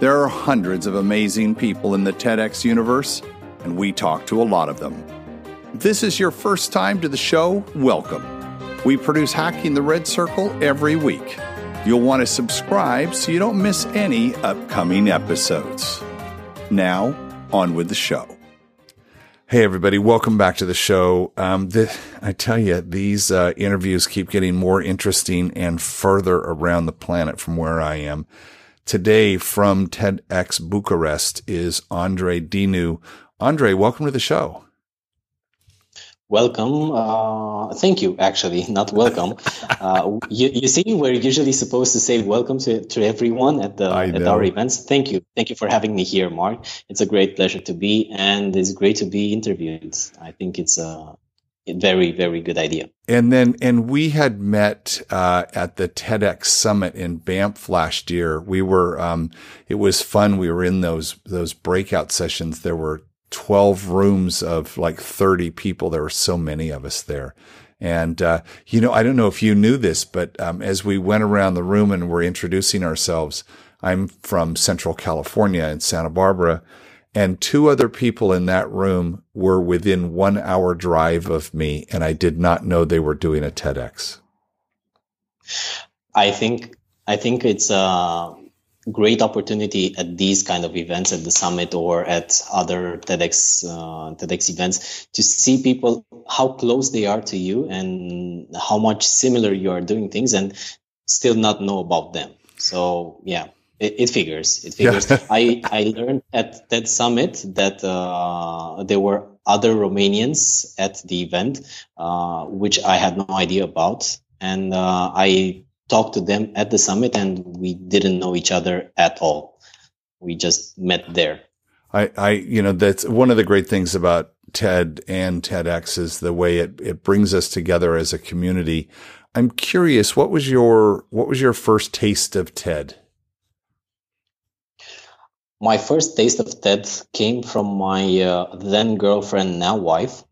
There are hundreds of amazing people in the TEDx universe, and we talk to a lot of them. If this is your first time to the show, welcome. We produce Hacking the Red Circle every week. You'll want to subscribe so you don't miss any upcoming episodes. Now, on with the show. Hey, everybody, welcome back to the show. Um, the, I tell you, these uh, interviews keep getting more interesting and further around the planet from where I am. Today from TEDx Bucharest is Andre Dinu. Andre, welcome to the show. Welcome. Uh, thank you, actually, not welcome. uh, you, you, see, we're usually supposed to say welcome to, to everyone at, the, at our events. Thank you. Thank you for having me here, Mark. It's a great pleasure to be, and it's great to be interviewed. I think it's a, very very good idea. And then and we had met uh, at the tedx summit in banff last year. We were um, it was fun. We were in those those breakout sessions. There were 12 rooms of like 30 people. There were so many of us there. And uh, you know i don't know if you knew this but um, as we went around the room and were introducing ourselves i'm from central california in santa barbara and two other people in that room were within one hour drive of me, and I did not know they were doing a TEDx. I think I think it's a great opportunity at these kind of events, at the summit or at other TEDx uh, TEDx events, to see people how close they are to you and how much similar you are doing things, and still not know about them. So yeah, it, it figures. It figures. Yeah. I I learned at that summit that uh, there were other Romanians at the event, uh, which I had no idea about, and uh, I talked to them at the summit, and we didn't know each other at all. We just met there. I, I, you know, that's one of the great things about TED and TEDx is the way it, it brings us together as a community. I'm curious, what was your, what was your first taste of TED? My first taste of TED came from my uh, then girlfriend, now wife.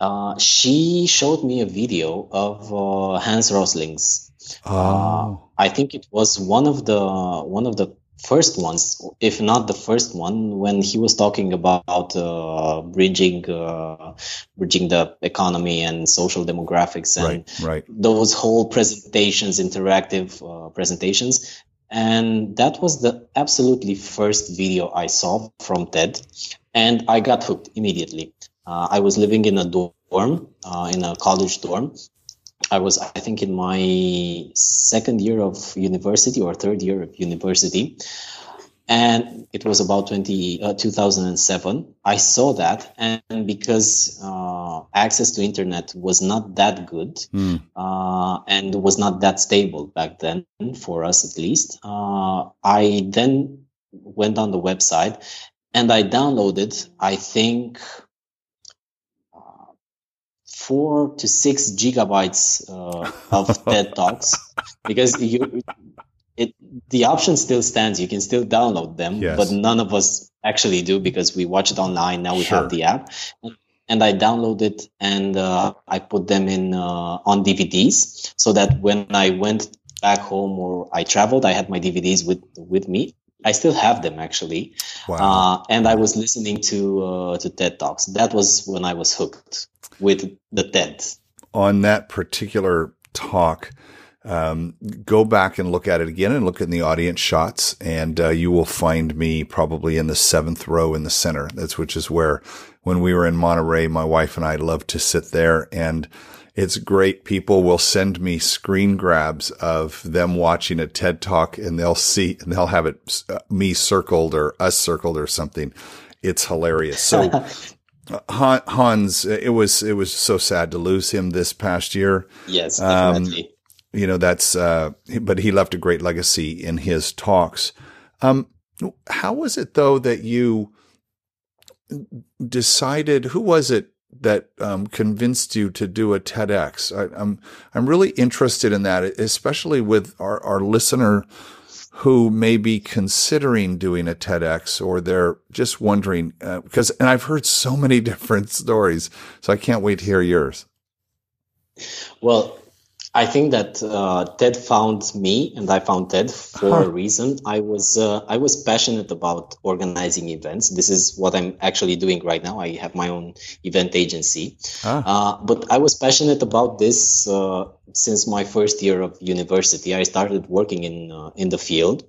Uh, she showed me a video of uh, Hans Rosling's. Oh. I think it was one of the one of the first ones, if not the first one, when he was talking about uh, bridging uh, bridging the economy and social demographics and right, right. those whole presentations, interactive uh, presentations. And that was the absolutely first video I saw from TED. And I got hooked immediately. Uh, I was living in a dorm, uh, in a college dorm. I was, I think, in my second year of university or third year of university and it was about 20, uh, 2007 i saw that and because uh, access to internet was not that good mm. uh, and was not that stable back then for us at least uh, i then went on the website and i downloaded i think uh, four to six gigabytes uh, of TED Talks because you it the option still stands. You can still download them, yes. but none of us actually do because we watch it online. Now we sure. have the app. And I downloaded and uh, I put them in uh, on DVDs so that when I went back home or I traveled, I had my DVDs with with me. I still have them actually, wow. uh, and I was listening to uh, to TED talks. That was when I was hooked with the TED. On that particular talk, um, go back and look at it again and look in the audience shots, and uh, you will find me probably in the seventh row in the center. That's which is where, when we were in Monterey, my wife and I loved to sit there, and it's great. People will send me screen grabs of them watching a TED talk, and they'll see and they'll have it uh, me circled or us circled or something. It's hilarious. So. Hans, it was it was so sad to lose him this past year. Yes, um, definitely. Um, you know, that's, uh, but he left a great legacy in his talks. Um, how was it though that you, decided? Who was it that um, convinced you to do a TEDx? I, I'm I'm really interested in that, especially with our our listener who may be considering doing a TEDx or they're just wondering uh, because and I've heard so many different stories, so I can't wait to hear yours. Well, I think that uh, Ted found me, and I found Ted for huh. a reason. I was uh, I was passionate about organizing events. This is what I'm actually doing right now. I have my own event agency, ah. uh, but I was passionate about this uh, since my first year of university. I started working in uh, in the field,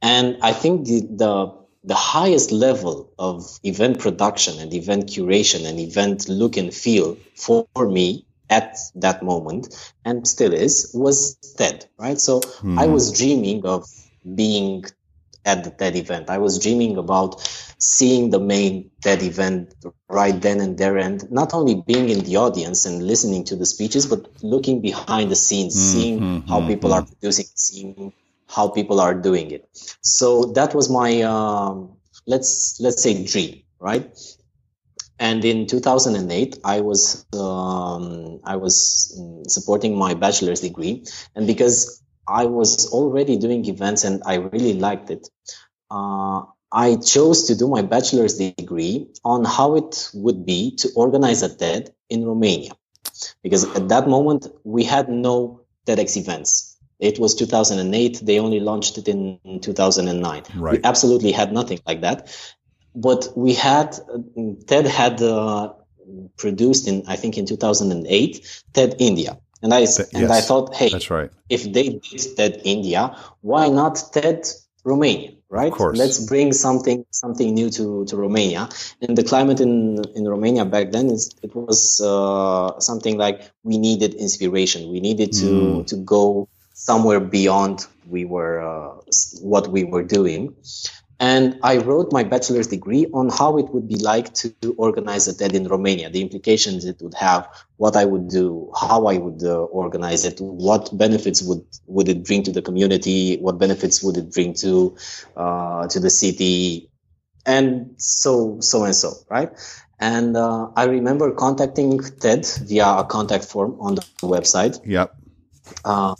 and I think the, the the highest level of event production and event curation and event look and feel for me at that moment and still is was TED, right? So mm. I hmm. was dreaming of being at the TED event. I was dreaming about seeing the main TED event right then and there, and not only being in the audience and listening to the speeches, but looking behind the scenes, mm seeing mm how people are producing, seeing how people are doing it. So that was my um, let's let's say dream, right? And in 2008 i was um, i was supporting my bachelor's degree. And because i was already doing events and i really liked it uh, i chose to do my bachelor's degree on how it would be to organize a ted in romania. Because at that moment we had no tedx events. It was 2008 they only launched it in 2009 right. we absolutely had nothing like that but we had TED had uh, produced in I think in 2008 TED India, and I and I thought, hey, that's right. If they did TED India, why not TED Romania? Right? Let's bring something something new to, to Romania. And the climate in in Romania back then is it was uh, something like we needed inspiration. We needed to mm. to go somewhere beyond we were uh, what we were doing. And I wrote my bachelor's degree on how it would be like to organize a TED in Romania, the implications it would have, what I would do, how I would uh, organize it, what benefits would, would it bring to the community, what benefits would it bring to, uh, to the city, and so, so and so, right? And uh, I remember contacting TED via a contact form on the website. Yep. Uh,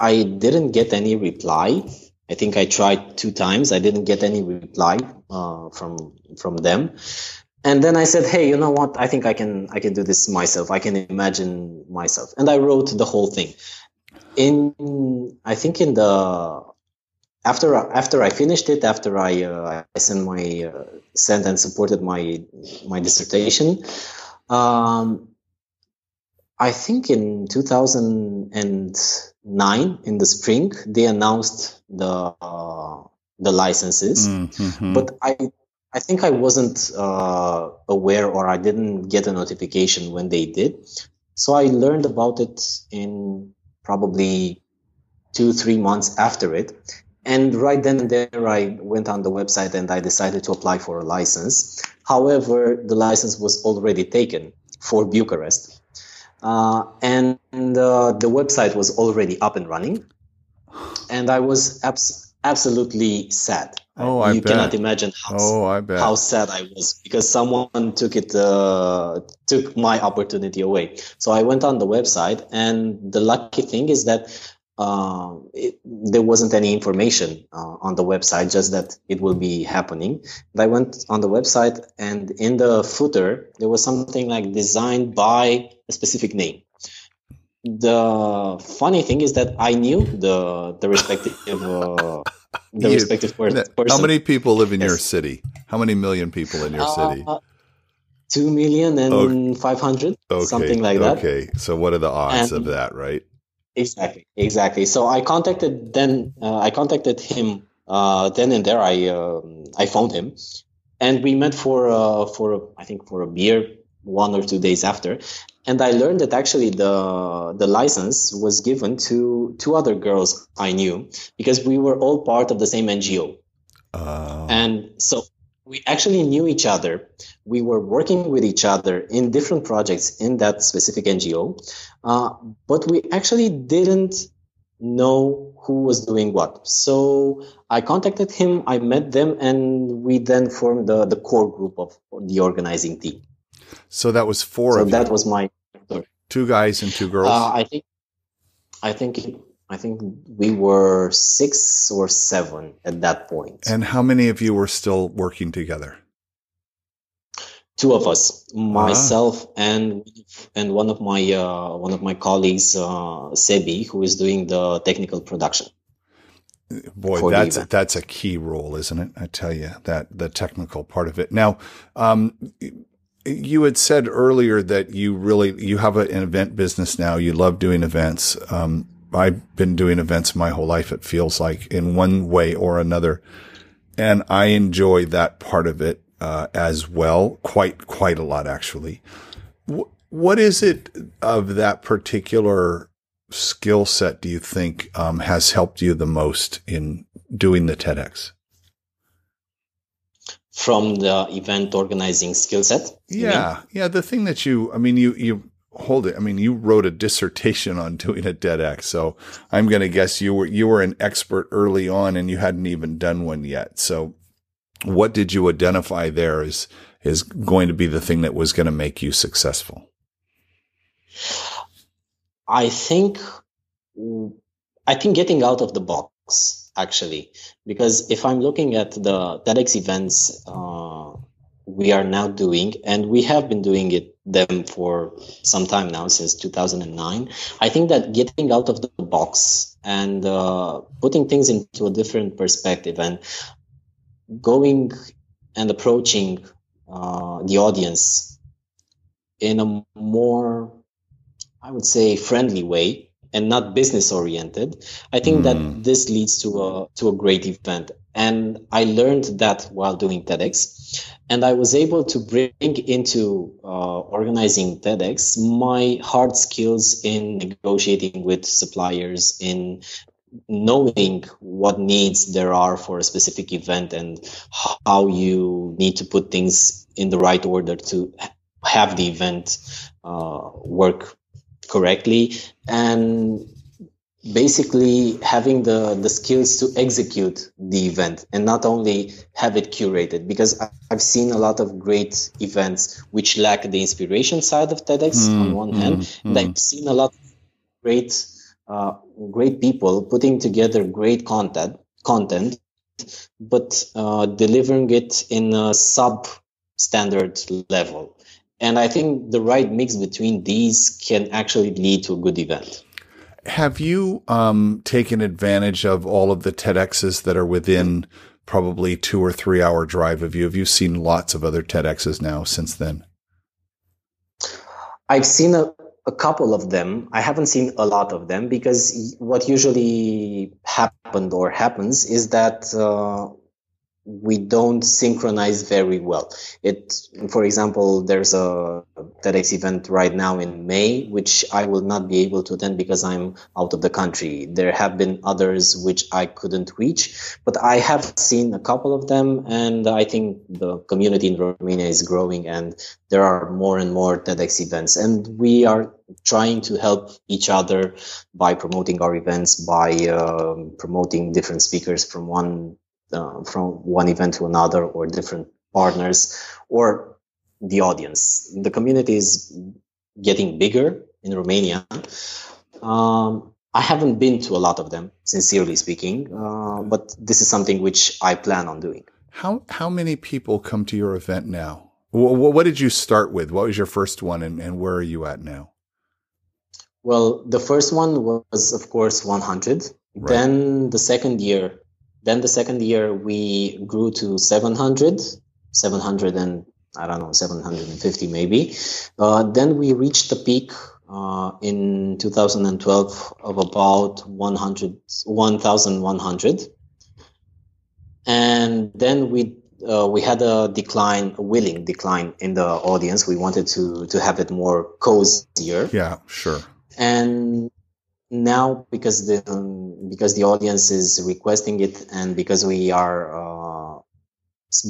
I didn't get any reply I think I tried two times. I didn't get any reply uh, from from them. And then I said, "Hey, you know what? I think I can I can do this myself. I can imagine myself." And I wrote the whole thing. In I think in the after after I finished it, after I uh, I sent my uh, sent and supported my my dissertation, um, I think in 2009 in the spring they announced the uh, the licenses, mm-hmm. but I I think I wasn't uh, aware or I didn't get a notification when they did. So I learned about it in probably two, three months after it. And right then and there, I went on the website and I decided to apply for a license. However, the license was already taken for Bucharest. Uh, and uh, the website was already up and running and I was abs- absolutely sad. Oh, I you bet. cannot imagine how, oh, I bet. how sad I was because someone took it uh, took my opportunity away. So I went on the website, and the lucky thing is that uh, it, there wasn't any information uh, on the website, just that it will be happening. And I went on the website, and in the footer there was something like designed by a specific name the funny thing is that I knew the the respective uh, the you, respective person. How many people live in yes. your city? How many million people in your uh, city? Two million and okay. five hundred, okay. something like that. Okay, so what are the odds and of that, right? Exactly, exactly. So I contacted then. Uh, I contacted him uh, then and there. I um, I phoned him, and we met for uh, for I think for a beer one or two days after and I learned that actually the the license was given to two other girls I knew because we were all part of the same NGO, oh. and so we actually knew each other. We were working with each other in different projects in that specific NGO, uh, but we actually didn't know who was doing what. So I contacted him, I met them, and we then formed the, the core group of the organizing team. So that was four so of that you. was my two guys and two girls. Uh, I think, I think, I think we were six or seven at that point. and how many of you were still working together? Two of us, myself and and one of my uh, one of my colleagues, uh, Sebi, who is doing the technical production. Boy, that's event. that's a key role, isn't it? I tell you that the technical part of it. Now, um, you had said earlier that you really you have a- an event business now. You love doing events. Um, I've been doing events my whole life. It feels like in one way or another, and I enjoy that part of it uh, as well. Quite quite a lot, actually. Wh- what is it of that particular skill set do you think um, has helped you the most in doing the TEDx? from the event organizing skill set. Yeah, yeah. The thing that you, I mean, you you hold it. I mean, you wrote a dissertation on doing a TEDx, so I'm going to guess you were you were an expert early on, and you hadn't even done one yet. So, what did you identify there is is going to be the thing that was going to make you successful? I think I think getting out of the box actually, because if I'm looking at the TEDx events uh, we are now doing, and we have been doing it them for some time now since 2009, I think that getting out of the box and uh, putting things into a different perspective and going and approaching uh, the audience in a more I would say friendly way and not business oriented. I think Mm. that this leads to a to a great event. And I learned that while doing TEDx, and I was able to bring into uh, organizing TEDx my hard skills in negotiating with suppliers, in knowing what needs there are for a specific event, and how you need to put things in the right order to have the event uh, work correctly. And basically having the the skills to execute the event and not only have it curated because i've seen a lot of great events which lack the inspiration side of tedx Mm, on one hand mm, and mm. i've seen a lot of great uh, great people putting together great content content but uh, delivering it in a sub standard level and i think the right mix between these can actually lead to a good event Have you um, taken advantage of all of the TEDx's that are within probably two or three hour drive of you? Have you seen lots of other TEDx's now since then? I've seen a, a couple of them. I haven't seen a lot of them because what usually happened or happens is that uh, we don't synchronize very well. It, for example, there's a TEDx event right now in May, which I will not be able to attend because I'm out of the country. There have been others which I couldn't reach, but I have seen a couple of them, and I think the community in Romania is growing, and there are more and more TEDx events, and we are trying to help each other by promoting our events, by um, promoting different speakers from one uh, from one event to another, or different partners, or the audience. The community is getting bigger in Romania. Um, I haven't been to a lot of them, sincerely speaking, uh, but this is something which I plan on doing. How how many people come to your event now? Wh- What did you start with? What was your first one, and, and where are you at now? Well, the first one was, of course, 100. Right. Then the second year, then the second year we grew to 700, 700 and I don't know, 750 maybe. Uh, then we reached the peak uh, in 2012 of about 100, 1,100. And then we uh, we had a decline, a willing decline in the audience. We wanted to to have it more cozier Yeah, sure. and now because the um, because the audience is requesting it and because we are uh,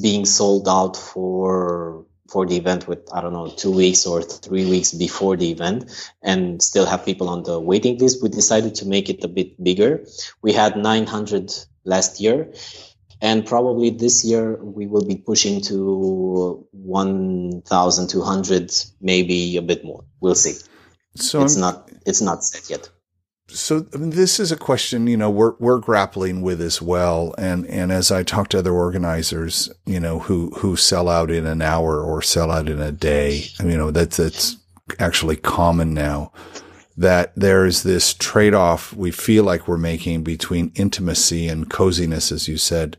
being sold out for for the event with I don't know two weeks or three weeks before the event, and still have people on the waiting list. We decided to make it a bit bigger. We had 900 last year, and probably this year we will be pushing to 1,200, maybe a bit more. We'll see. So it's I'm, not it's not set yet so I mean, this is a question you know we're we're grappling with as well, and and as I talk to other organizers, you know who who sell out in an hour or sell out in a day, you know that's that's actually common now. That there's this trade off we feel like we're making between intimacy and coziness, as you said,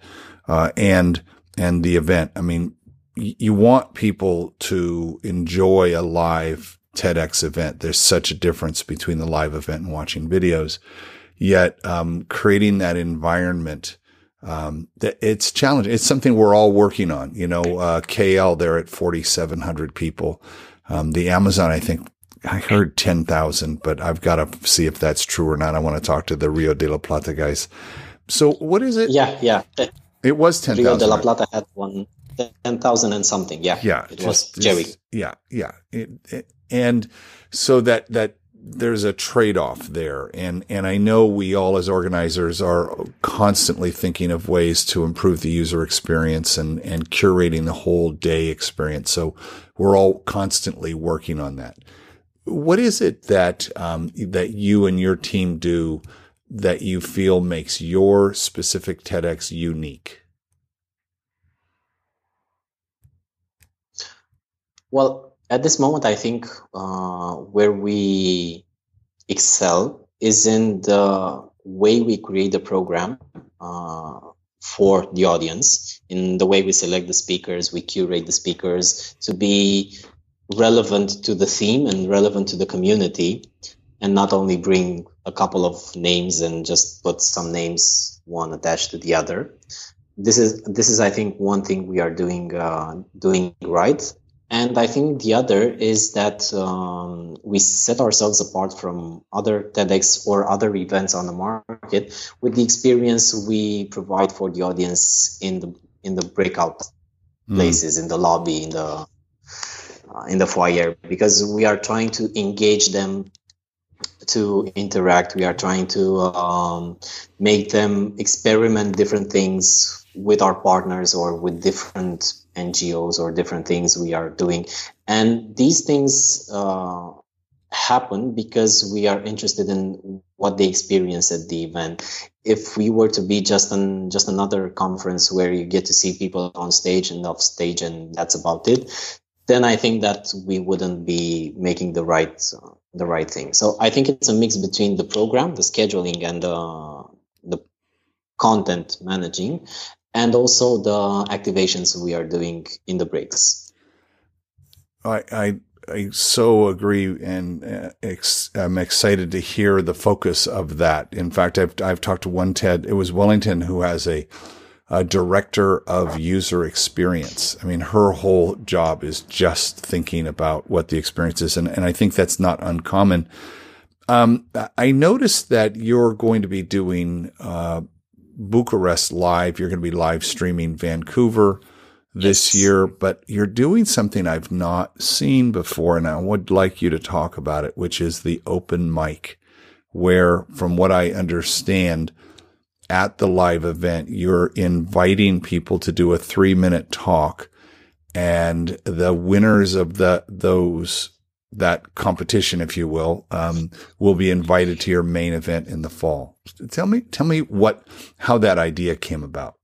uh, and and the event. I mean, you want people to enjoy a live TEDx event. There's such a difference between the live event and watching videos. Yet, um, creating that environment, um, that it's challenging. It's something we're all working on. You know, uh, KL, they're at 4,700 people. Um, the Amazon, I think I heard 10,000, but I've got to see if that's true or not. I want to talk to the Rio de la Plata guys. So what is it? Yeah, yeah. It was 10,000. Rio de la Plata had one. 10,000 and something. Yeah. Yeah. It just, was Jerry. Yeah. Yeah. It, it, and so that, that there's a trade off there. And, and I know we all as organizers are constantly thinking of ways to improve the user experience and, and curating the whole day experience. So we're all constantly working on that. What is it that, um, that you and your team do that you feel makes your specific TEDx unique? Well, at this moment, I think uh, where we excel is in the way we create the program uh, for the audience, in the way we select the speakers, we curate the speakers to be relevant to the theme and relevant to the community, and not only bring a couple of names and just put some names one attached to the other. This is this is I think one thing we are doing uh, doing right and I think the other is that um, we set ourselves apart from other TEDx or other events on the market with the experience we provide for the audience in the in the breakout mm. places, in the lobby, in the uh, in the foyer, because we are trying to engage them to interact. We are trying to um, make them experiment different things with our partners or with different NGOs or different things we are doing. And these things uh, happen because we are interested in what they experience at the event. If we were to be just an just another conference where you get to see people on stage and off stage and that's about it, then I think that we wouldn't be making the right uh, the right thing. So I think it's a mix between the program, the scheduling, and uh, the content managing, and also the activations we are doing in the breaks. I I, I so agree, and uh, ex- I'm excited to hear the focus of that. In fact, I've I've talked to one TED. It was Wellington who has a, a director of user experience. I mean, her whole job is just thinking about what the experience is, and and I think that's not uncommon. Um, I noticed that you're going to be doing uh, Bucharest live. You're going to be live streaming Vancouver this yes. year, but you're doing something I've not seen before. And I would like you to talk about it, which is the open mic, where from what I understand at the live event, you're inviting people to do a three minute talk and the winners of the, those that competition, if you will, um, will be invited to your main event in the fall. Tell me, tell me what, how that idea came about.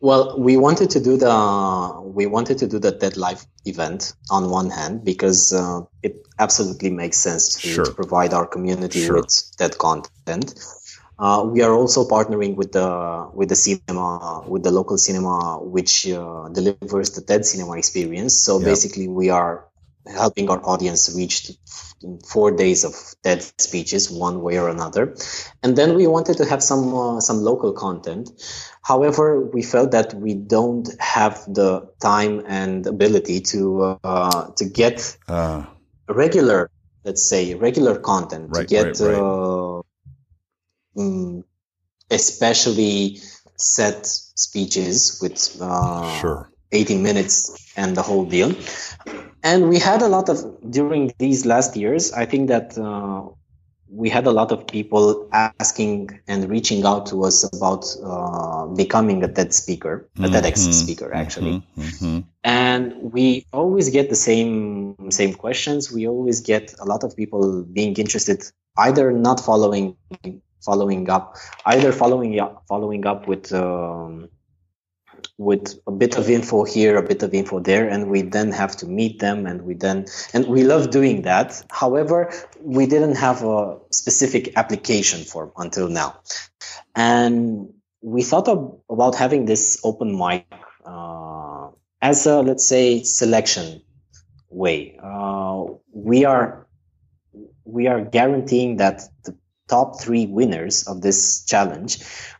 Well, we wanted to do the we wanted to do the TED Live event on one hand because uh, it absolutely makes sense to, sure. to provide our community sure. with TED content. Uh, we are also partnering with the with the cinema with the local cinema which uh, delivers the TED cinema experience. So basically, we are helping our audience reach four days of TED speeches, one way or another. And then we wanted to have some uh, some local content. However, we felt that we don't have the time and ability to uh, to get uh. regular, let's say, regular content right, to get. Right, right uh, um, especially set speeches with uh, sure. 18 minutes and the whole deal. And we had a lot of during these last years. I think that uh, we had a lot of people asking and reaching out to us about uh, becoming a TED speaker, a mm-hmm, TEDx speaker, actually. Mm-hmm, mm-hmm. And we always get the same same questions. We always get a lot of people being interested, either not following following up, either following up following up with. Um, with a bit of info here, a bit of info there, and we then have to meet them, and we then and we love doing that. However, we didn't have a specific application form until now, and we thought of, about having this open mic uh, as a let's say selection way. Uh, we are we are guaranteeing that the top three winners of this challenge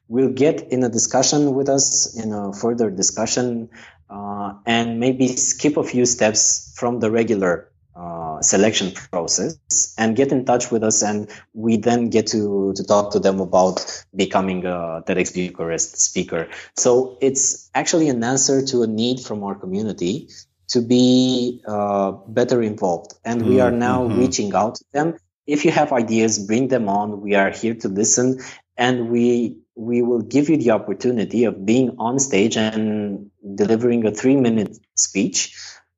will get in a discussion with us in a further discussion uh, and maybe skip a few steps from the regular uh, selection process and get in touch with us and we then get to, to talk to them about becoming a TEDx Bucharest speaker. So it's actually an answer to a need from our community to be uh, better involved. And we are now mm-hmm. reaching out to them. If you have ideas, bring them on. We are here to listen and we we will give you the opportunity of being on stage and delivering a three minute speech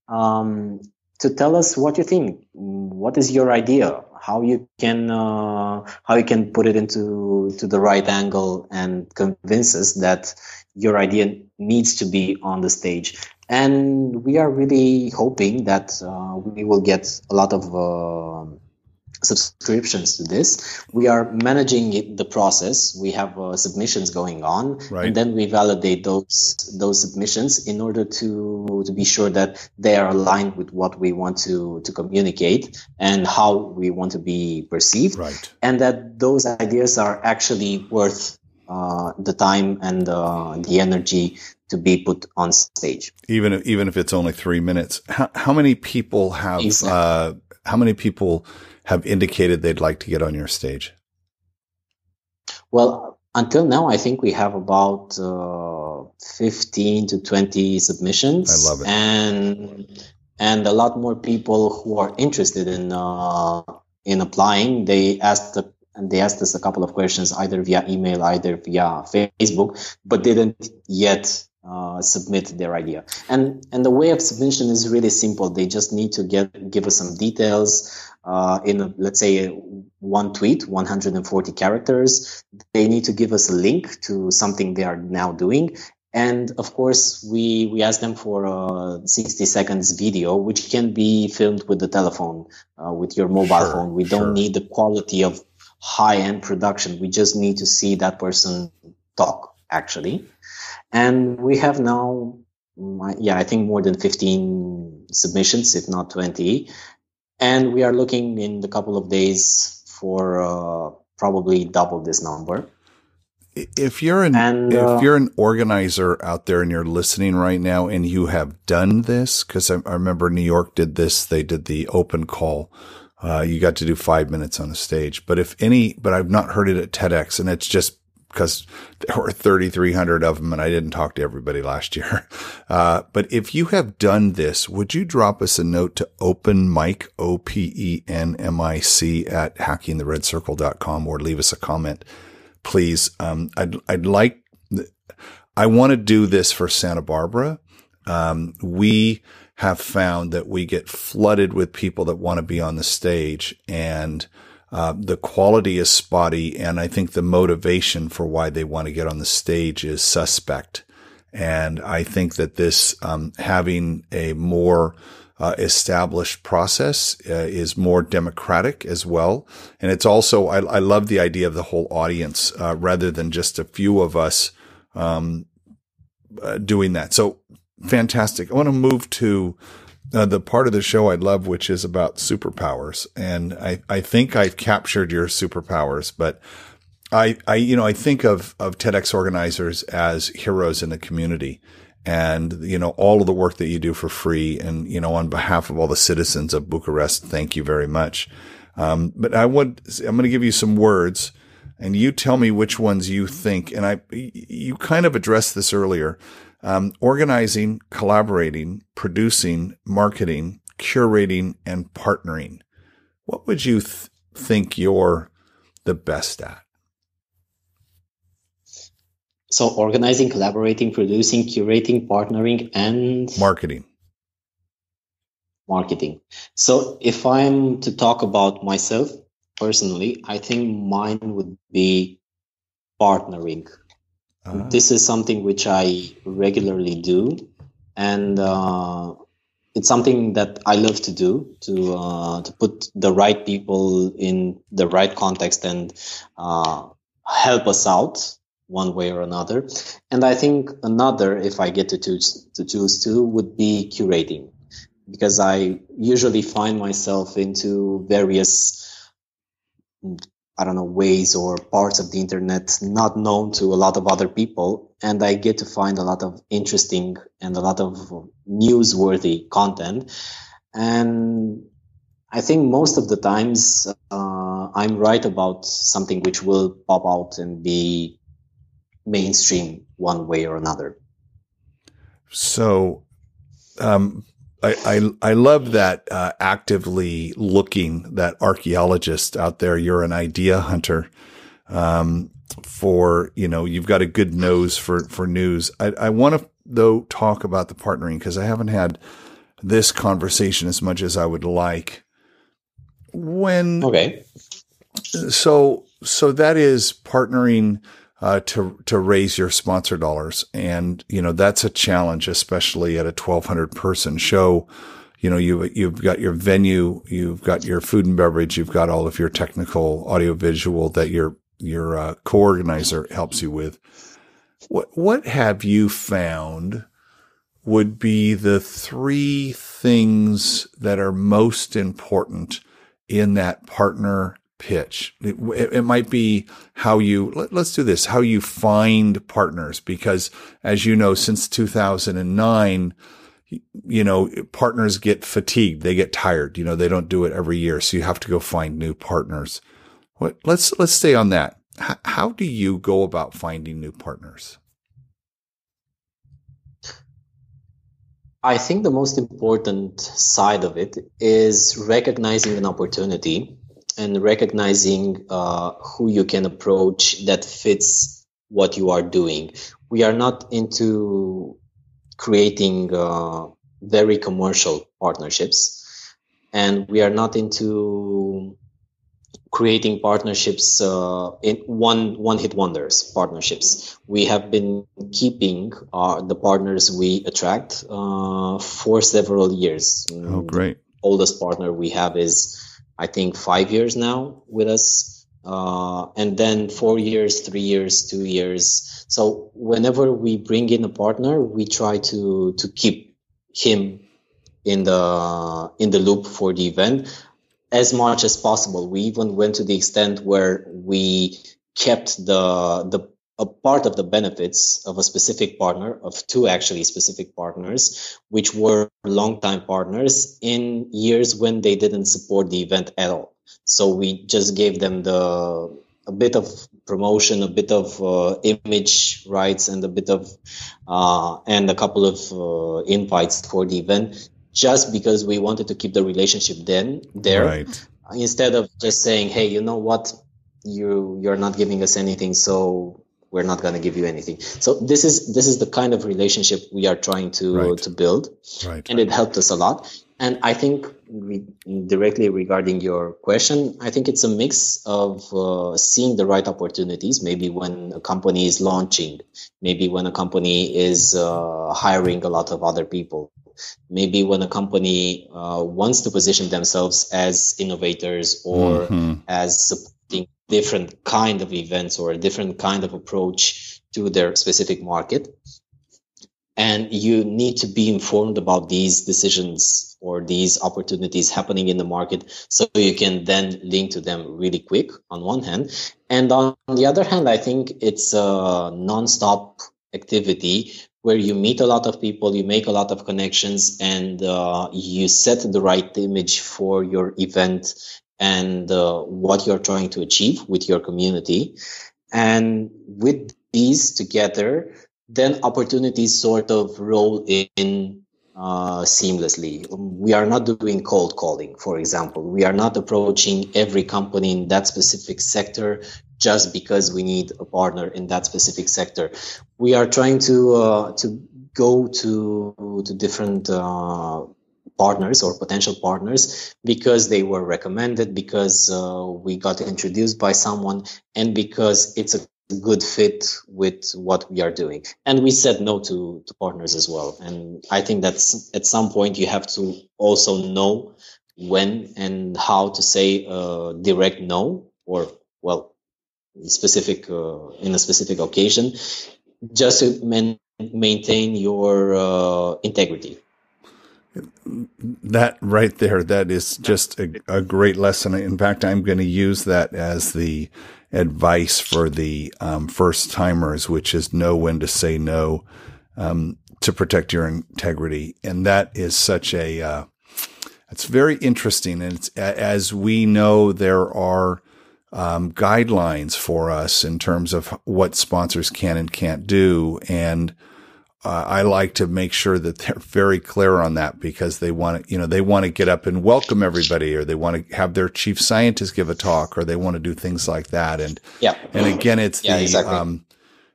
um, to tell us what you think. What is your idea? How you can uh, how you can put it into to the right angle and convince us that your idea needs to be on the stage. And we are really hoping that uh, we will get a lot of uh, subscriptions to this. We are managing it, the process. We have uh, submissions going on, right. and then we validate those those submissions in order to to be sure that they are aligned with what we want to to communicate and how we want to be perceived, right. and that those ideas are actually worth uh, the time and uh, the energy to be put on stage. Even if, even if it's only three minutes, how, how many people have exactly. Uh, how many people have indicated they'd like to get on your stage? Well, until now, I think we have about uh, 15 to 20 submissions. I love it. And, and a lot more people who are interested in, uh, in applying. They asked the, and they asked us a couple of questions either via email, either via Facebook, but didn't yet uh, submit their idea. And and the way of submission is really simple. They just need to get give us some details, uh, in let's say one tweet 140 characters. They need to give us a link to something they are now doing. And of course we we ask them for a 60 seconds video which can be filmed with the telephone uh, with your mobile sure, phone. We don't need the quality of high end production. We just need to see that person talk actually. And we have now yeah i think more than 15 submissions if not 20 and we are looking in a couple of days for uh, probably double this number. If you're an and, uh, if you're an organizer out there and you're listening right now and you have done this, because I, I, remember New York did this, they did the open call. Uh, you got to do five minutes on a stage, but if any, but I've not heard it at TEDx, and it's just because there were 3,300 of them and I didn't talk to everybody last year. Uh, but if you have done this, would you drop us a note to open mic, O-P-E-N-M-I-C at hackingtheredcircle.com or leave us a comment, please. Um, I'd, I'd like, I want to do this for Santa Barbara. Um, we have found that we get flooded with people that want to be on the stage and, uh, the quality is spotty, and I think the motivation for why they want to get on the stage is suspect. And I think that this um, having a more uh, established process uh, is more democratic as well. And it's also, I, I love the idea of the whole audience uh, rather than just a few of us um, uh, doing that. So fantastic. I want to move to uh, the part of the show I love, which is about superpowers. And I, I think I've captured your superpowers, but I, I, you know, I think of, of TEDx organizers as heroes in the community and, you know, all of the work that you do for free. And, you know, on behalf of all the citizens of Bucharest, thank you very much. Um, but I would, I'm going to give you some words and you tell me which ones you think. And I, you kind of addressed this earlier. Um, organizing, collaborating, producing, marketing, curating, and partnering. What would you th- think you're the best at? So, organizing, collaborating, producing, curating, partnering, and marketing. Marketing. So, if I'm to talk about myself personally, I think mine would be partnering. Uh-huh. This is something which I regularly do, and uh, it's something that I love to do to uh, to put the right people in the right context and uh, help us out one way or another. And I think another, if I get to choose to choose two, would be curating, because I usually find myself into various I don't know ways or parts of the internet not known to a lot of other people, and I get to find a lot of interesting and a lot of newsworthy content. And I think most of the times uh, I'm right about something which will pop out and be mainstream one way or another. So, um, I, I, I love that uh, actively looking that archaeologist out there. You're an idea hunter. Um, for you know, you've got a good nose for for news. I, I want to though talk about the partnering because I haven't had this conversation as much as I would like. When okay, so so that is partnering uh, to to raise your sponsor dollars, and you know that's a challenge, especially at a 1,200 person show. You know, you you've got your venue, you've got your food and beverage, you've got all of your technical audio visual that your your uh, co-organizer helps you with. What what have you found would be the three things that are most important in that partner pitch. It, it, might be how you, let, us do this, how you find partners. Because as you know, since 2009, you know, partners get fatigued. They get tired. You know, they don't do it every year. So you have to go find new partners. What, let's, let's stay on that. H- how do you go about finding new partners? I think the most important side of it is recognizing an opportunity and recognizing uh, who you can approach that fits what you are doing. We are not into creating uh, very commercial partnerships, and we are not into creating partnerships uh, in one one hit wonders partnerships. We have been keeping uh, the partners we attract uh, for several years. Oh great. Oldest partner we have is I think five years now with us, uh, and then four years, three years, two years. So whenever we bring in a partner, we try to to keep him in the in the loop for the event as much as possible. We even went to the extent where we kept the the a part of the benefits of a specific partner, of two actually specific partners, which were longtime partners in years when they didn't support the event at all. So we just gave them the a bit of promotion, a bit of uh, image rights, and a bit of uh, and a couple of uh, invites for the event, just because we wanted to keep the relationship then there, right. instead of just saying, "Hey, you know what." you you're not giving us anything so we're not going to give you anything so this is this is the kind of relationship we are trying to right. to build right. and it helped us a lot and i think re- directly regarding your question i think it's a mix of uh, seeing the right opportunities maybe when a company is launching maybe when a company is uh, hiring a lot of other people maybe when a company uh, wants to position themselves as innovators or mm-hmm. as different kind of events or a different kind of approach to their specific market. And you need to be informed about these decisions or these opportunities happening in the market so you can then link to them really quick on one hand. And on the other hand i think it's a non-stop activity where you meet a lot of people you make a lot of connections and uh, you set the right image for your event and uh, what you're trying to achieve with your community. And with these together, then opportunities sort of roll in uh, seamlessly. We are not doing cold calling, for example. We are not approaching every company in that specific sector just because we need a partner in that specific sector. We are trying to uh, to go to to different uh, partners or potential partners because they were recommended, because uh, we got introduced by someone, and because it's a good fit with what we are doing. And we said no to, to partners as well. And I think that's at some point you have to also know when and how to say uh, direct no or well specific uh, in a specific occasion just to man- maintain your uh, integrity that right there that is just a, a great lesson in fact i'm going to use that as the advice for the um, first timers, which is know when to say no um, to protect your integrity. And that is such a, uh, it's very interesting. And as we know, there are um, guidelines for us in terms of what sponsors can and can't do. And uh, I like to make sure that they're very clear on that because they want to, you know, they want to get up and welcome everybody or they want to have their chief scientist give a talk or they want to do things like that. And, yeah. And again, it's yeah, the, exactly. um,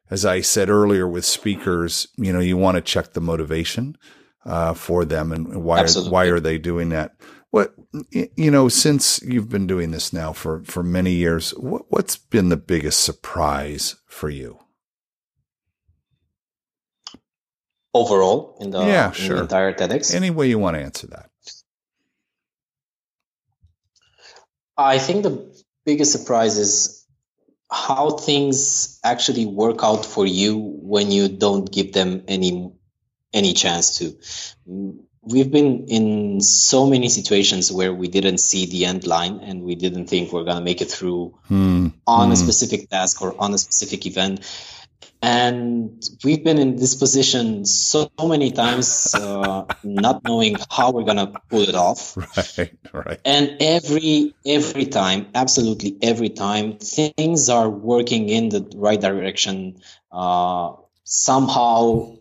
as I said earlier with speakers, you know, you want to check the motivation, uh, for them and why, are, why are they doing that? What, you know, since you've been doing this now for, for many years, what, what's been the biggest surprise for you? Overall in the, yeah, sure. the entire TEDx? Any way you want to answer that. I think the biggest surprise is how things actually work out for you when you don't give them any any chance to. We've been in so many situations where we didn't see the end line and we didn't think we're gonna make it through hmm. on hmm. a specific task or on a specific event and we've been in this position so many times uh, not knowing how we're gonna pull it off. Right right. And every every time absolutely every time things are working in the right direction uh, somehow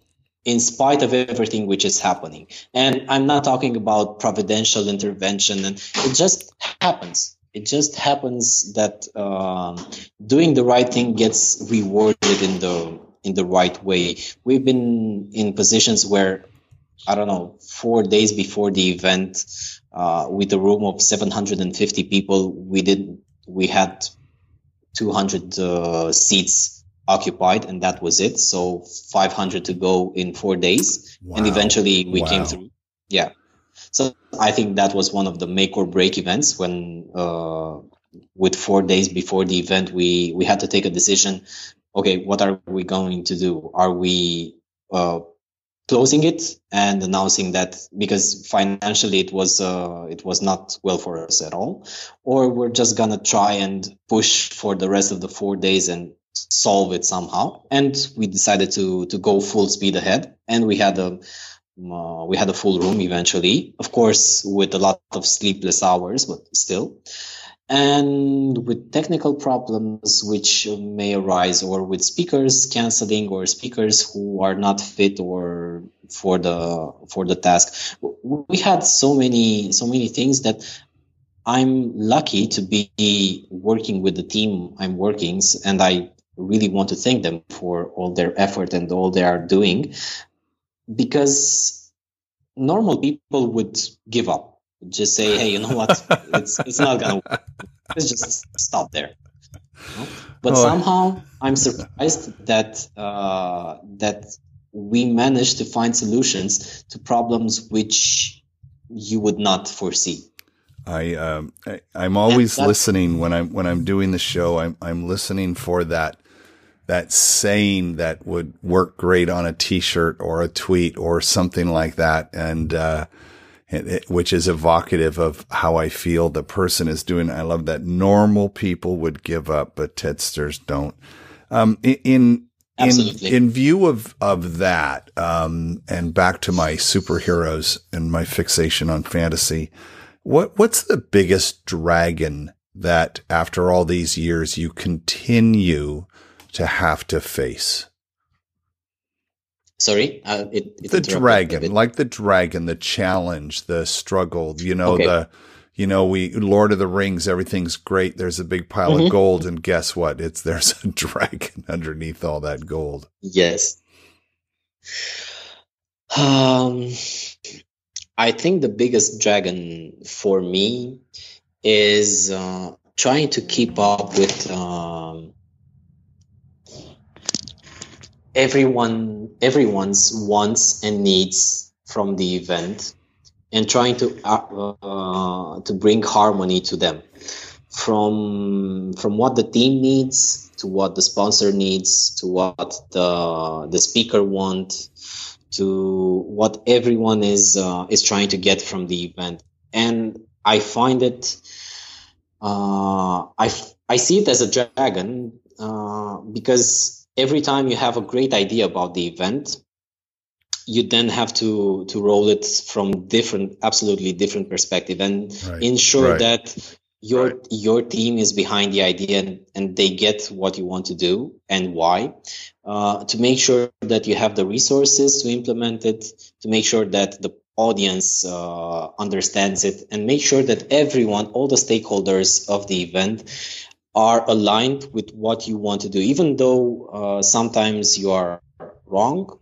in spite of everything which is happening. And i'm not talking about providential intervention and it just happens it just happens that um, doing the right thing gets rewarded in the in the right way. We've been in positions where I don't know four days before the event, uh, with a room of 750 people, we did we had 200 uh, seats occupied, and that was it. So 500 to go in four days, wow. and eventually we wow. came through. Yeah. So I think that was one of the make or break events when, uh, with four days before the event, we we had to take a decision. Okay, what are we going to do? Are we uh, closing it and announcing that because financially it was uh, it was not well for us at all, or we're just gonna try and push for the rest of the four days and solve it somehow? And we decided to to go full speed ahead, and we had a uh, we had a full room eventually, of course, with a lot of sleepless hours, but still. And with technical problems which may arise, or with speakers canceling, or speakers who are not fit or for the for the task, we had so many so many things that I'm lucky to be working with the team I'm working, and I really want to thank them for all their effort and all they are doing because normal people would give up just say hey you know what it's it's not gonna work. let's just stop there but oh. somehow i'm surprised that uh, that we managed to find solutions to problems which you would not foresee I, um, I I'm always listening when I'm when I'm doing the show. I'm I'm listening for that that saying that would work great on a t-shirt or a tweet or something like that. And, uh, it, it, which is evocative of how I feel the person is doing. I love that normal people would give up, but Tedsters don't. Um, in, in, in view of, of that, um, and back to my superheroes and my fixation on fantasy, what, what's the biggest dragon that after all these years you continue to have to face? Sorry, uh, it, it the dragon, like the dragon, the challenge, the struggle. You know okay. the, you know we Lord of the Rings. Everything's great. There's a big pile mm-hmm. of gold, and guess what? It's there's a dragon underneath all that gold. Yes. Um, I think the biggest dragon for me is uh, trying to keep up with um, everyone everyone's wants and needs from the event and trying to uh, uh, to bring harmony to them. From from what the team needs to what the sponsor needs to what the the speaker want to what everyone is uh, is trying to get from the event. And i find it uh, I, I see it as a dragon uh, because every time you have a great idea about the event you then have to to roll it from different absolutely different perspective and right. ensure right. that your right. your team is behind the idea and, and, they get what you want to do and why uh, to make sure that you have the resources to implement it to make sure that the audience uh, understands it and make sure that everyone all the stakeholders of the event are aligned with what you want to do. Even though uh, sometimes you are wrong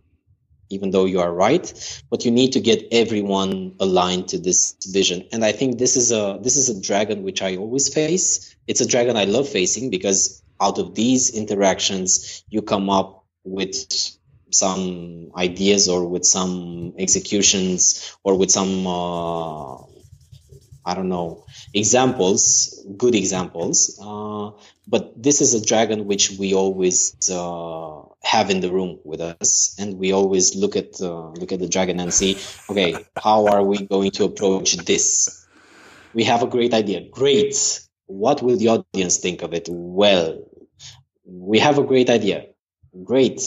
even though you are right but you need to get everyone aligned to this vision. And i think this is a this is a dragon which i always face. It's a dragon i love facing because out of these interactions you come up with some ideas or with some executions or with some uh, i don't know examples good examples uh, but this is a dragon which we always uh, have in the room with us and we always look at uh, look at the dragon and see okay how are we going to approach this? We have a great idea. Great. What will the audience think of it? Well we have a great idea. Great.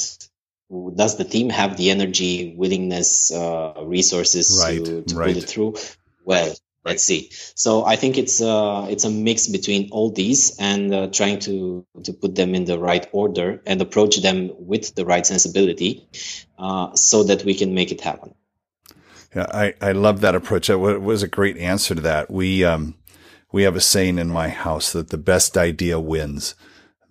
Does the team have the energy willingness uh, resources right, to, to right. put it through? Well. Let's see. So I think it's uh, it's a mix between all these and uh, trying to to put them in the right order and approach them with the right sensibility, uh, so that we can make it happen. Yeah, I, I love that approach. That was a great answer to that. We um we have a saying in my house that the best idea wins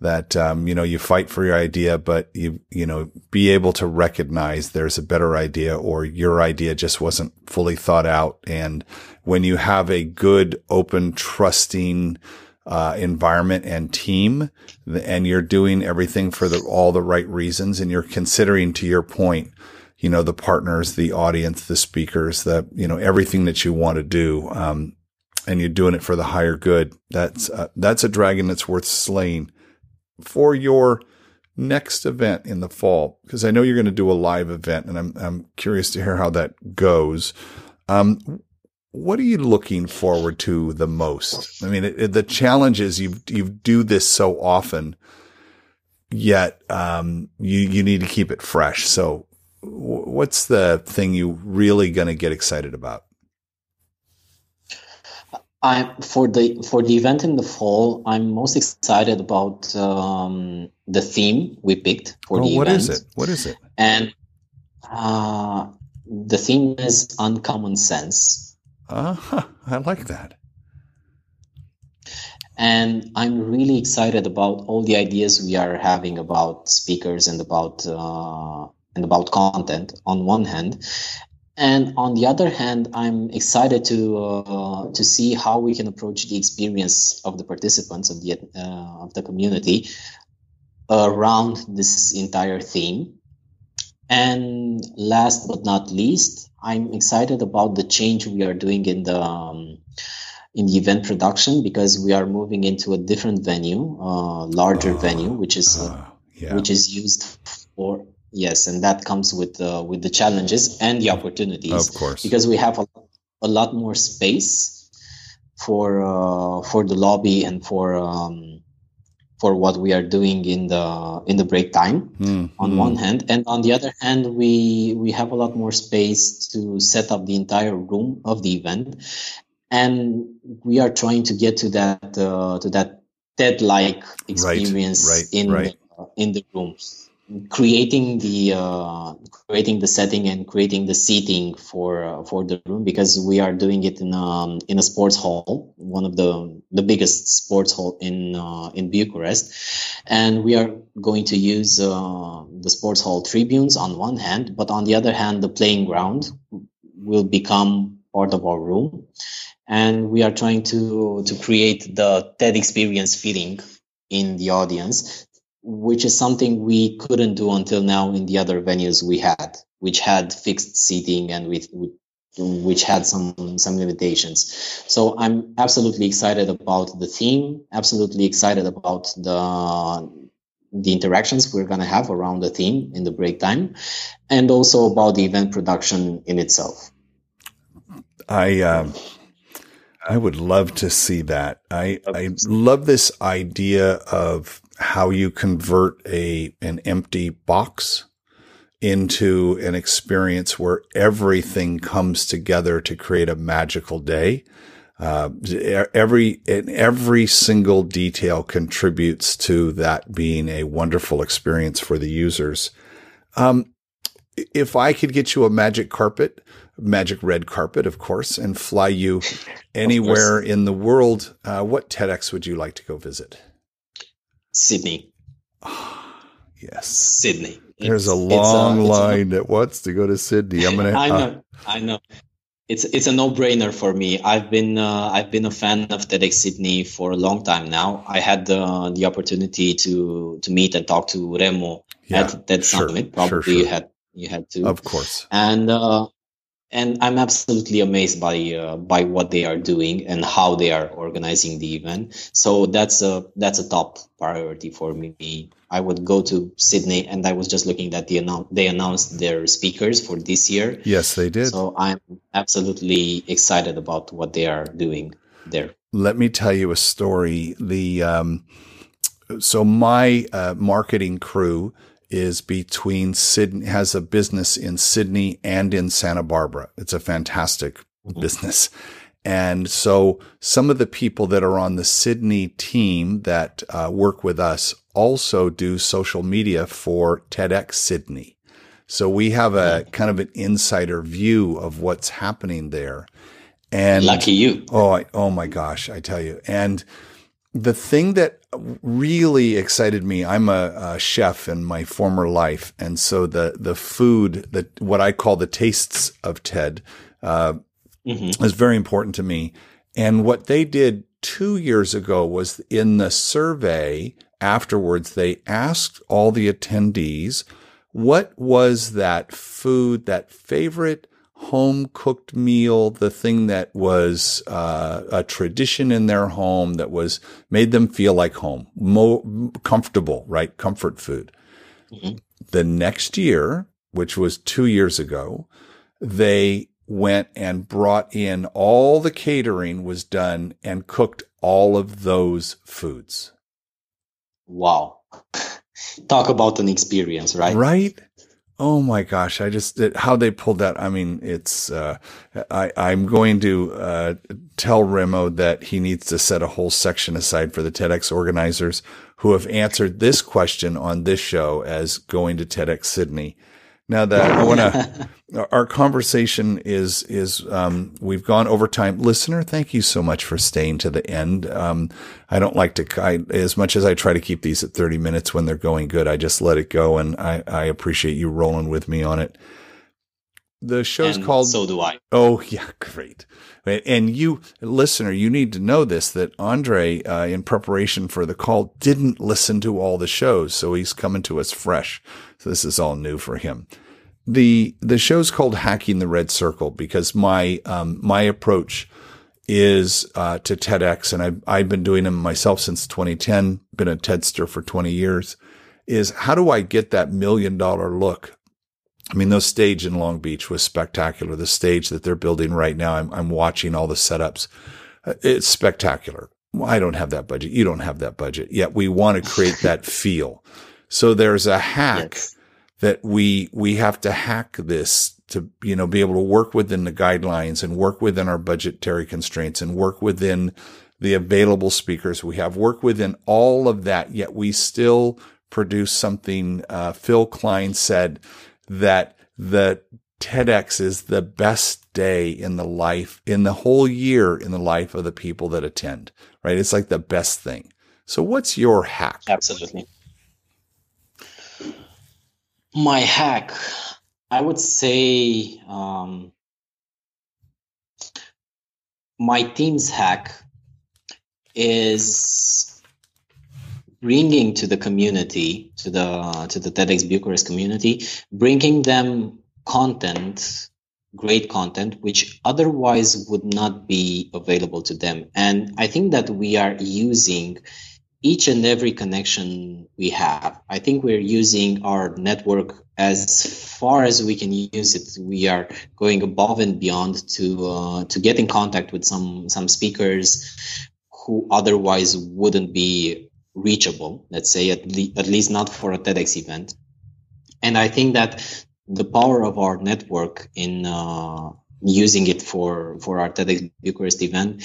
that um, you know you fight for your idea, but you you know be able to recognize there's a better idea or your idea just wasn't fully thought out. And when you have a good, open, trusting uh, environment and team, and you're doing everything for the, all the right reasons, and you're considering, to your point, you know the partners, the audience, the speakers, the you know everything that you want to do. Um, and you're doing it for the higher good. That's uh, that's a dragon that's worth slaying for your next event in the fall? Because I know you're going to do a live event, and I'm I'm curious to hear how that goes. Um, what are you looking forward to the most? I mean, it, it, the challenge is you you do this so often, yet um, you you need to keep it fresh. So, w- what's the thing you really going to get excited about? I for the for the event in the fall, I'm most excited about um, the theme we picked for oh, the what event. What is it? What is it? And uh, the theme is uncommon sense. Uh-huh. I like that. And I'm really excited about all the ideas we are having about speakers and about uh, and about content on one hand, and on the other hand, I'm excited to uh, to see how we can approach the experience of the participants of the uh, of the community around this entire theme. And last but not least, I'm excited about the change we are doing in the um, in the event production because we are moving into a different venue, uh, larger uh, venue, which is uh, yeah. which is used for yes and that comes with uh, with the challenges and the opportunities. Of course. Because we have a, a lot more space for uh, for the lobby and for um, for what we are doing in the in the break time mm, on mm. one hand. And on the other hand we we have a lot more space to set up the entire room of the event. And we are trying to get to that uh, to that TED like experience right, right, in right. The, in the rooms creating the uh, creating the setting and creating the seating for uh, for the room because we are doing it in um, in a sports hall, one of the the biggest sports hall in uh, in Bucharest, and we are going to use uh, the sports hall tribunes on one hand, but on the other hand, the playing ground will become part of our room, and we are trying to to create the TED experience feeling in the audience which is something we couldn't do until now in the other venues we had, which had fixed seating and with, which had some some limitations. So I'm absolutely excited about the theme. Absolutely excited about the the interactions we're going to have around the theme in the break time, and also about the event production in itself. I. Uh... I would love to see that. I, I love this idea of how you convert a an empty box into an experience where everything comes together to create a magical day. Uh, every every single detail contributes to that being a wonderful experience for the users. Um, if I could get you a magic carpet, magic red carpet, of course, and fly you anywhere in the world, uh, what TEDx would you like to go visit? Sydney. yes. Sydney. There's a long a, line a, that wants to go to Sydney. I'm gonna. I know. Uh, I know. It's it's a no brainer for me. I've been uh, I've been a fan of TEDx Sydney for a long time now. I had the the opportunity to to meet and talk to Remo yeah, at that sure, summit. Probably sure, sure. you had you had to. Of course. And uh, and I'm absolutely amazed by uh, by what they are doing and how they are organizing the event. So that's a that's a top priority for me. I would go to Sydney, and I was just looking at the annou- they announced their speakers for this year. Yes, they did. So I'm absolutely excited about what they are doing there. Let me tell you a story. The um, so my uh, marketing crew is between Sydney, has a business in Sydney and in Santa Barbara. It's a fantastic mm-hmm. business. And so some of the people that are on the Sydney team that uh, work with us also do social media for TEDx Sydney. So we have a mm-hmm. kind of an insider view of what's happening there. And lucky you. Oh, I, oh my gosh, I tell you. And the thing that really excited me, I'm a, a, chef in my former life. And so the, the food, the, what I call the tastes of TED, uh, mm-hmm. is very important to me. And what they did two years ago was in the survey afterwards, they asked all the attendees, what was that food, that favorite home cooked meal, the thing that was uh, a tradition in their home that was made them feel like home, more comfortable, right? Comfort food. Mm-hmm. The next year, which was two years ago, they went and brought in all the catering was done and cooked all of those foods. Wow. Talk about an experience, right? Right. Oh my gosh! I just it, how they pulled that. I mean, it's. Uh, I I'm going to uh, tell Remo that he needs to set a whole section aside for the TEDx organizers who have answered this question on this show as going to TEDx Sydney. Now that I want to, our conversation is is um, we've gone over time. Listener, thank you so much for staying to the end. Um, I don't like to, I, as much as I try to keep these at thirty minutes when they're going good, I just let it go, and I, I appreciate you rolling with me on it. The show's and called. So do I. Oh yeah, great. And you, listener, you need to know this that Andre, uh, in preparation for the call, didn't listen to all the shows, so he's coming to us fresh. So this is all new for him. The the show's called Hacking the Red Circle because my um, my approach is uh, to TEDx, and I've I've been doing them myself since 2010. Been a TEDster for 20 years. Is how do I get that million dollar look I mean, those stage in Long Beach was spectacular. The stage that they're building right now, I'm, I'm watching all the setups. Uh, it's spectacular. I don't have that budget. You don't have that budget. Yet we want to create that feel. So there's a hack yes. That we, we have to hack this to, you know, be able to work within the guidelines and work within our budgetary constraints and work within the available speakers we have, work within all of that. Yet we still produce something. Uh, Phill Kline said that the TEDx is the best day in the life, in the whole year in the life of the people that attend, right? It's like the best thing. So, what's your hack? Absolutely. My hack, I would say, um, my team's hack is bringing to the community, to the to the TEDx Bucharest community, bringing them content, great content, which otherwise would not be available to them. And I think that we are using each and every connection we have. I think we're using our network as far as we can use it. We are going above and beyond to uh, to get in contact with some some speakers who otherwise wouldn't be reachable. Let's say at, le- at least not for a TEDx event. And I think that the power of our network in uh, using it for for our TEDx Bucharest event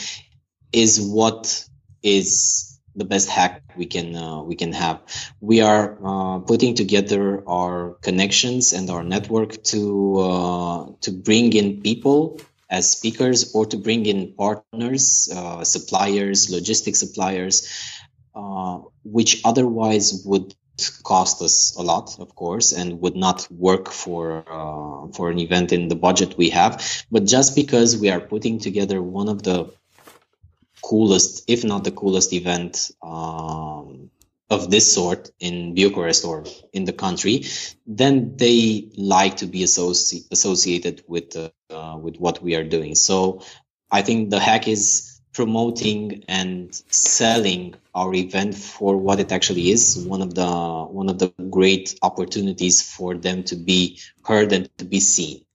is what is the best hack we can uh, we can have. We are uh, putting together our connections and our network to uh, to bring in people as speakers or to bring in partners, uh, suppliers, logistic suppliers, uh, which otherwise would cost us a lot, of course, and would not work for uh, for an event in the budget we have. But just because we are putting together one of the coolest, if not the coolest event um, of this sort in Bucharest or in the country, then they like to be associ- associated with uh, uh, with what we are doing. So I think the hack is promoting and selling our event for what it actually is one of the one of the great opportunities for them to be heard and to be seen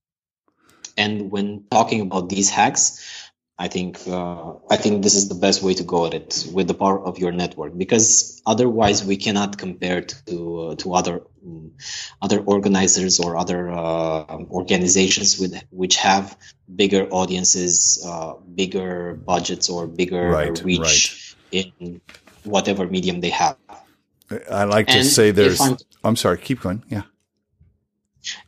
and when talking about these hacks I think uh, I think this is the best way to go at it with the power of your network because otherwise we cannot compare to uh, to other um, other organizers or other uh, organizations with which have bigger audiences, uh, bigger budgets, or bigger right, reach right. in whatever medium they have. I like and to say there's. I'm, I'm sorry. Keep going. Yeah.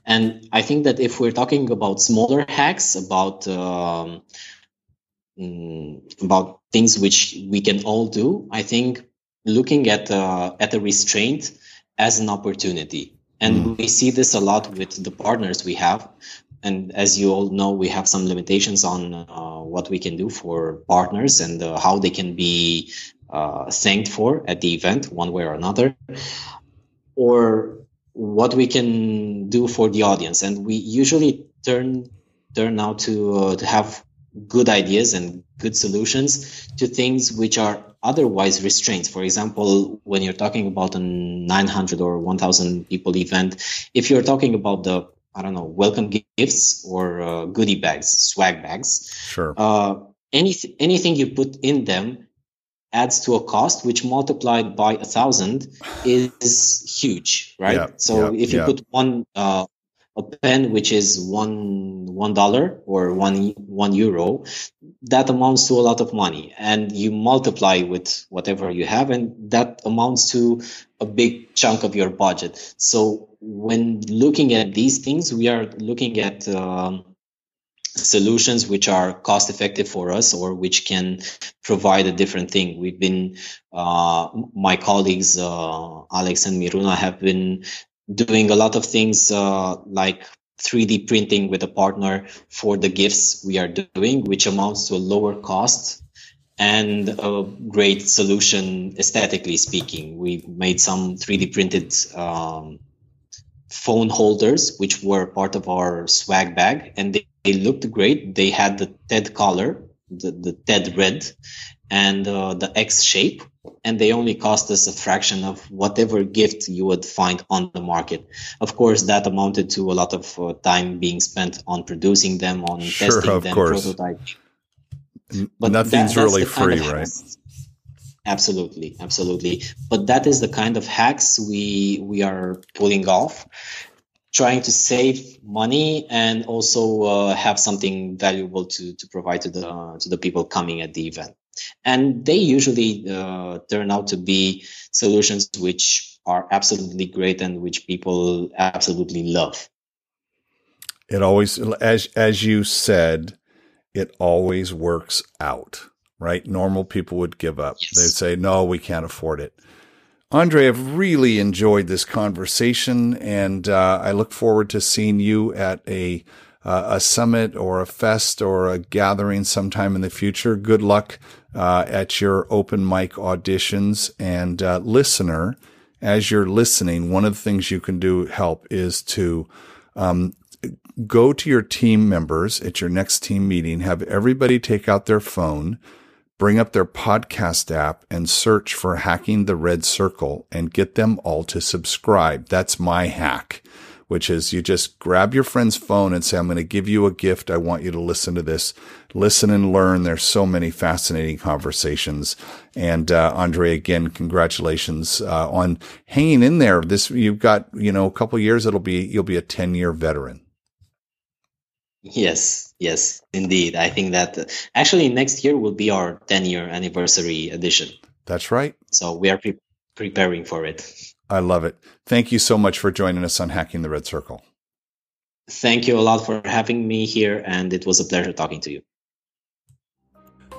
And I think that if we're talking about smaller hacks, about um, um, about things which we can all do. I think looking at uh, at a restraint as an opportunity, and mm. we see this a lot with the partners we have. And as you all know, we have some limitations on uh, what we can do for partners and uh, how they can be uh, thanked for at the event, one way or another, or what we can do for the audience. And we usually turn turn out to uh, to have good ideas and good solutions to things which are otherwise restraints. For example, when you're talking about a 900 or 1000 people event, if you're talking about the I don't know, welcome gifts or uh, goodie bags, swag bags. Sure. Uh, anything, anything you put in them adds to a cost, which multiplied by a thousand is huge, right? Yeah, so yeah, if you yeah. put one uh, a pen which is one one dollar or one one euro that amounts to a lot of money. And you multiply with whatever you have and that amounts to a big chunk of your budget. So when looking at these things we are looking at um, solutions which are cost effective for us or which can provide a different thing. We've been uh, my colleagues uh, alex and miruna have been doing a lot of things uh, like 3D printing with a partner for the gifts we are doing, which amounts to a lower cost and a great solution aesthetically speaking. We made some 3D printed um, phone holders, which were part of our swag bag, and they, they looked great. They had the TED color, the, the TED red, and uh, the X shape, and they only cost us a fraction of whatever gift you would find on the market. Of course, that amounted to a lot of uh, time being spent on producing them, on sure, testing them, course. prototyping. But nothing's that, really free, right? Absolutely, absolutely. But that is the kind of hacks we we are pulling off, trying to save money and also uh, have something valuable to to provide to the uh, to the people coming at the event and they usually uh, turn out to be solutions which are absolutely great and which people absolutely love. It always, as as you said, it always works out, right? Normal people would give up. Yes. They'd say, "No, we can't afford it." Andre, I've really enjoyed this conversation, and uh, I look forward to seeing you at a uh, a summit or a fest or a gathering sometime in the future. Good luck uh, at your open mic auditions, and uh, listener, as you're listening, one of the things you can do help is to um, go to your team members at your next team meeting, have everybody take out their phone bring up their podcast app and search for hacking the red circle and get them all to subscribe. That's my hack, which is you just grab your friend's phone and say, I'm going to give you a gift. I want you to listen to this, listen and learn. There's so many fascinating conversations. And, uh, Andre, again, congratulations, uh, on hanging in there. This, you've got, you know, a couple years. It'll be, you'll be a 10 year veteran. Yes, yes, indeed. I think that uh, actually next year will be our 10 year anniversary edition. That's right. So we are pre- preparing for it. I love it. Thank you so much for joining us on Hacking the Red Circle. Thank you a lot for having me here, and it was a pleasure talking to you.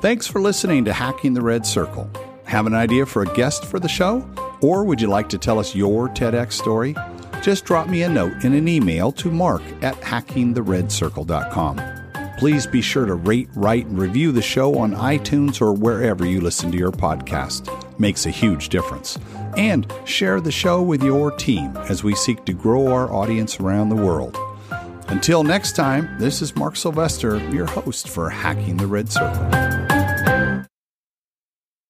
Thanks for listening to Hacking the Red Circle. Have an idea for a guest for the show? Or would you like to tell us your TEDx story? just drop me a note in an email to mark at hackingtheredcircle.com. Please be sure to rate, write, and review the show on iTunes or wherever you listen to your podcast. Makes a huge difference. And share the show with your team as we seek to grow our audience around the world. Until next time, this is Mark Sylvester, your host for Hacking the Red Circle.